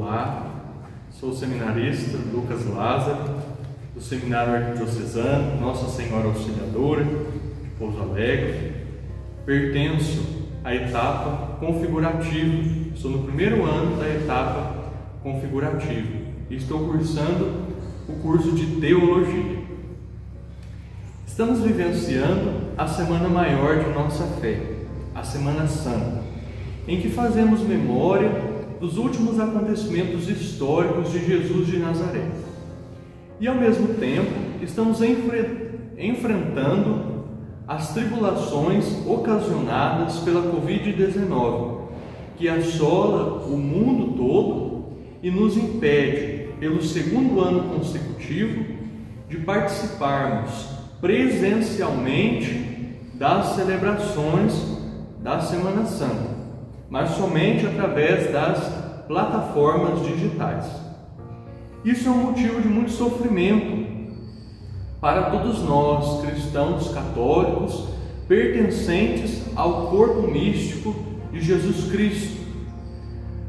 Olá, sou o seminarista Lucas Lázaro, do Seminário Arquidiocesano Nossa Senhora Auxiliadora, de Pouso Alegre. Pertenço à etapa configurativa, estou no primeiro ano da etapa configurativa e estou cursando o curso de Teologia. Estamos vivenciando a semana maior de nossa fé, a Semana Santa, em que fazemos memória dos últimos acontecimentos históricos de Jesus de Nazaré. E ao mesmo tempo, estamos enfre enfrentando as tribulações ocasionadas pela Covid-19, que assola o mundo todo e nos impede, pelo segundo ano consecutivo, de participarmos presencialmente das celebrações da Semana Santa mas somente através das plataformas digitais. Isso é um motivo de muito sofrimento para todos nós, cristãos católicos, pertencentes ao corpo místico de Jesus Cristo.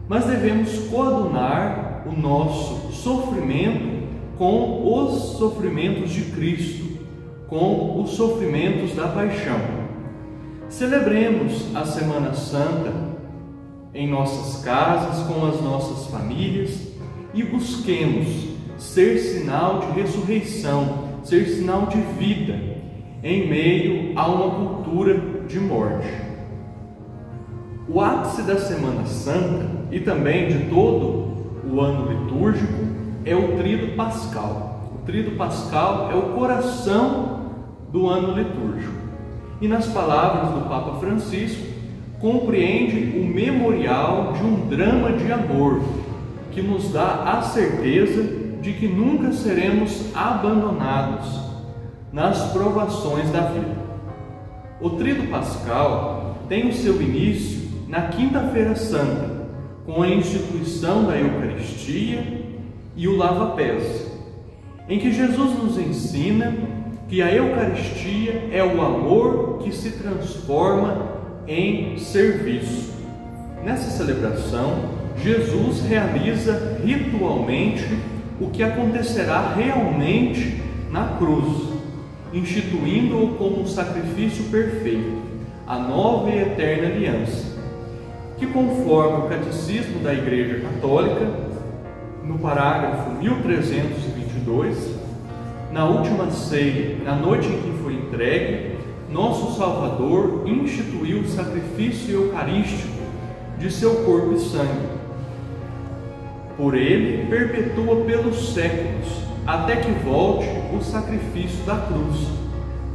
Mas devemos coadunar o nosso sofrimento com os sofrimentos de Cristo, com os sofrimentos da paixão. Celebremos a Semana Santa em nossas casas, com as nossas famílias e busquemos ser sinal de ressurreição, ser sinal de vida em meio a uma cultura de morte. O ápice da Semana Santa e também de todo o ano litúrgico é o Tríduo Pascal. O Tríduo Pascal é o coração do ano litúrgico. E nas palavras do Papa Francisco, compreende o memorial de um drama de amor que nos dá a certeza de que nunca seremos abandonados nas provações da vida. O Trido Pascal tem o seu início na Quinta-feira Santa, com a instituição da Eucaristia e o lava-pés, em que Jesus nos ensina que a Eucaristia é o amor que se transforma em serviço. Nessa celebração, Jesus realiza ritualmente o que acontecerá realmente na cruz, instituindo-o como um sacrifício perfeito, a nova e eterna aliança, que conforme o Catecismo da Igreja Católica, no parágrafo 1322, na última ceia, na noite em que foi entregue, nosso Salvador instituiu o sacrifício eucarístico de seu corpo e sangue. Por ele perpetua pelos séculos, até que volte o sacrifício da cruz,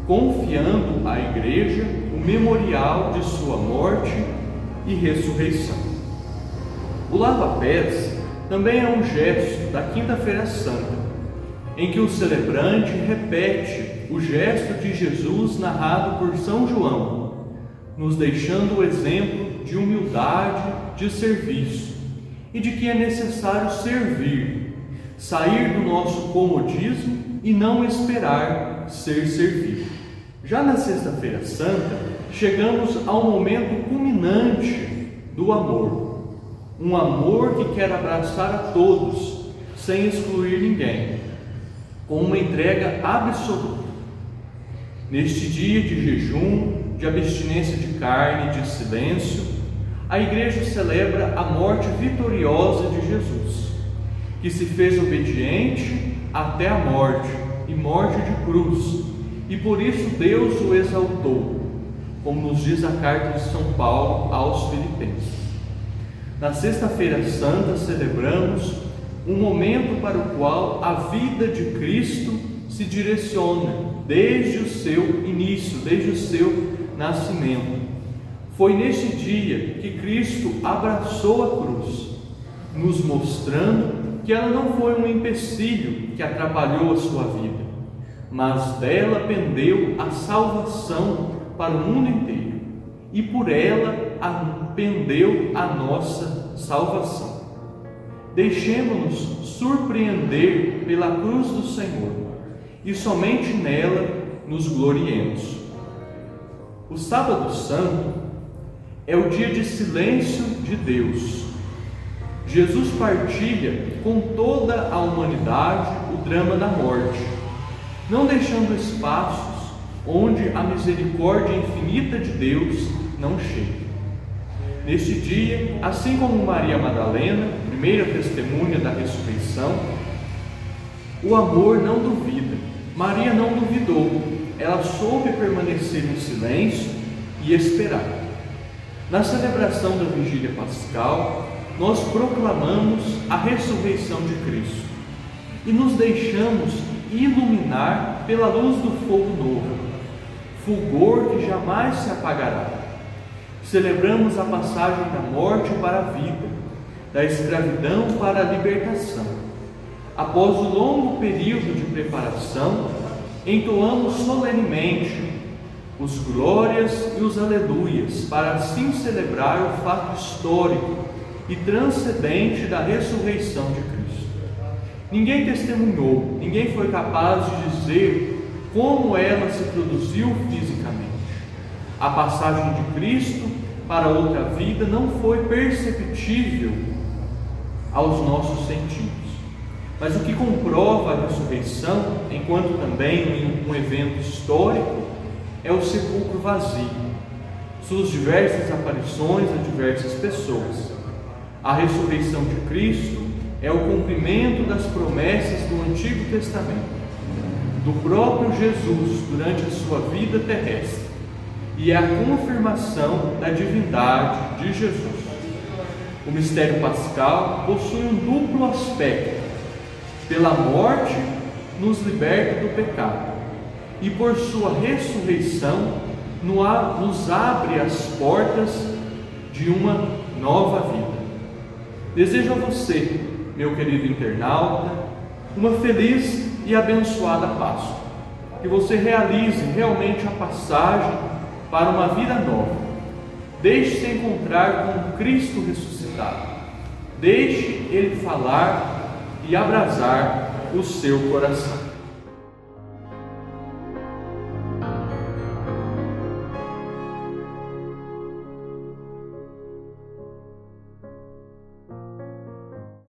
confiando à Igreja o memorial de sua morte e ressurreição. O lava-pés também é um gesto da Quinta-feira Santa, em que o celebrante repete o gesto de Jesus narrado por São João, nos deixando o exemplo de humildade, de serviço e de que é necessário servir, sair do nosso comodismo e não esperar ser servido. Já na Sexta-feira Santa, chegamos ao momento culminante do amor. Um amor que quer abraçar a todos, sem excluir ninguém, com uma entrega absoluta. Neste dia de jejum, de abstinência de carne, de silêncio, a igreja celebra a morte vitoriosa de Jesus, que se fez obediente até a morte e morte de cruz, e por isso Deus o exaltou, como nos diz a carta de São Paulo aos Filipenses. Na Sexta-feira Santa celebramos um momento para o qual a vida de Cristo se direciona desde o seu início, desde o seu nascimento. Foi neste dia que Cristo abraçou a cruz, nos mostrando que ela não foi um empecilho que atrapalhou a sua vida, mas dela pendeu a salvação para o mundo inteiro, e por ela pendeu a nossa salvação. Deixemos-nos surpreender pela cruz do Senhor e somente nela nos gloriemos. O Sábado Santo é o dia de silêncio de Deus. Jesus partilha com toda a humanidade o drama da morte, não deixando espaços onde a misericórdia infinita de Deus não chegue. Neste dia, assim como Maria Madalena, primeira testemunha da ressurreição, o amor não duvida. Maria não duvidou, ela soube permanecer em silêncio e esperar. Na celebração da vigília pascal, nós proclamamos a ressurreição de Cristo e nos deixamos iluminar pela luz do fogo novo, fulgor que jamais se apagará. Celebramos a passagem da morte para a vida, da escravidão para a libertação. Após o longo período de preparação, entoamos solenemente os glórias e os aleluias para assim celebrar o fato histórico e transcendente da ressurreição de Cristo. Ninguém testemunhou, ninguém foi capaz de dizer como ela se produziu fisicamente. A passagem de Cristo para outra vida não foi perceptível aos nossos sentidos. Mas o que comprova a ressurreição, enquanto também um evento histórico, é o sepulcro vazio, suas diversas aparições a diversas pessoas. A ressurreição de Cristo é o cumprimento das promessas do Antigo Testamento, do próprio Jesus durante a sua vida terrestre, e é a confirmação da divindade de Jesus. O mistério pascal possui um duplo aspecto. Pela morte, nos liberta do pecado, e por sua ressurreição, nos abre as portas de uma nova vida. Desejo a você, meu querido internauta, uma feliz e abençoada Páscoa. Que você realize realmente a passagem para uma vida nova. Deixe-se encontrar com Cristo ressuscitado. Deixe Ele falar e abrasar o seu coração.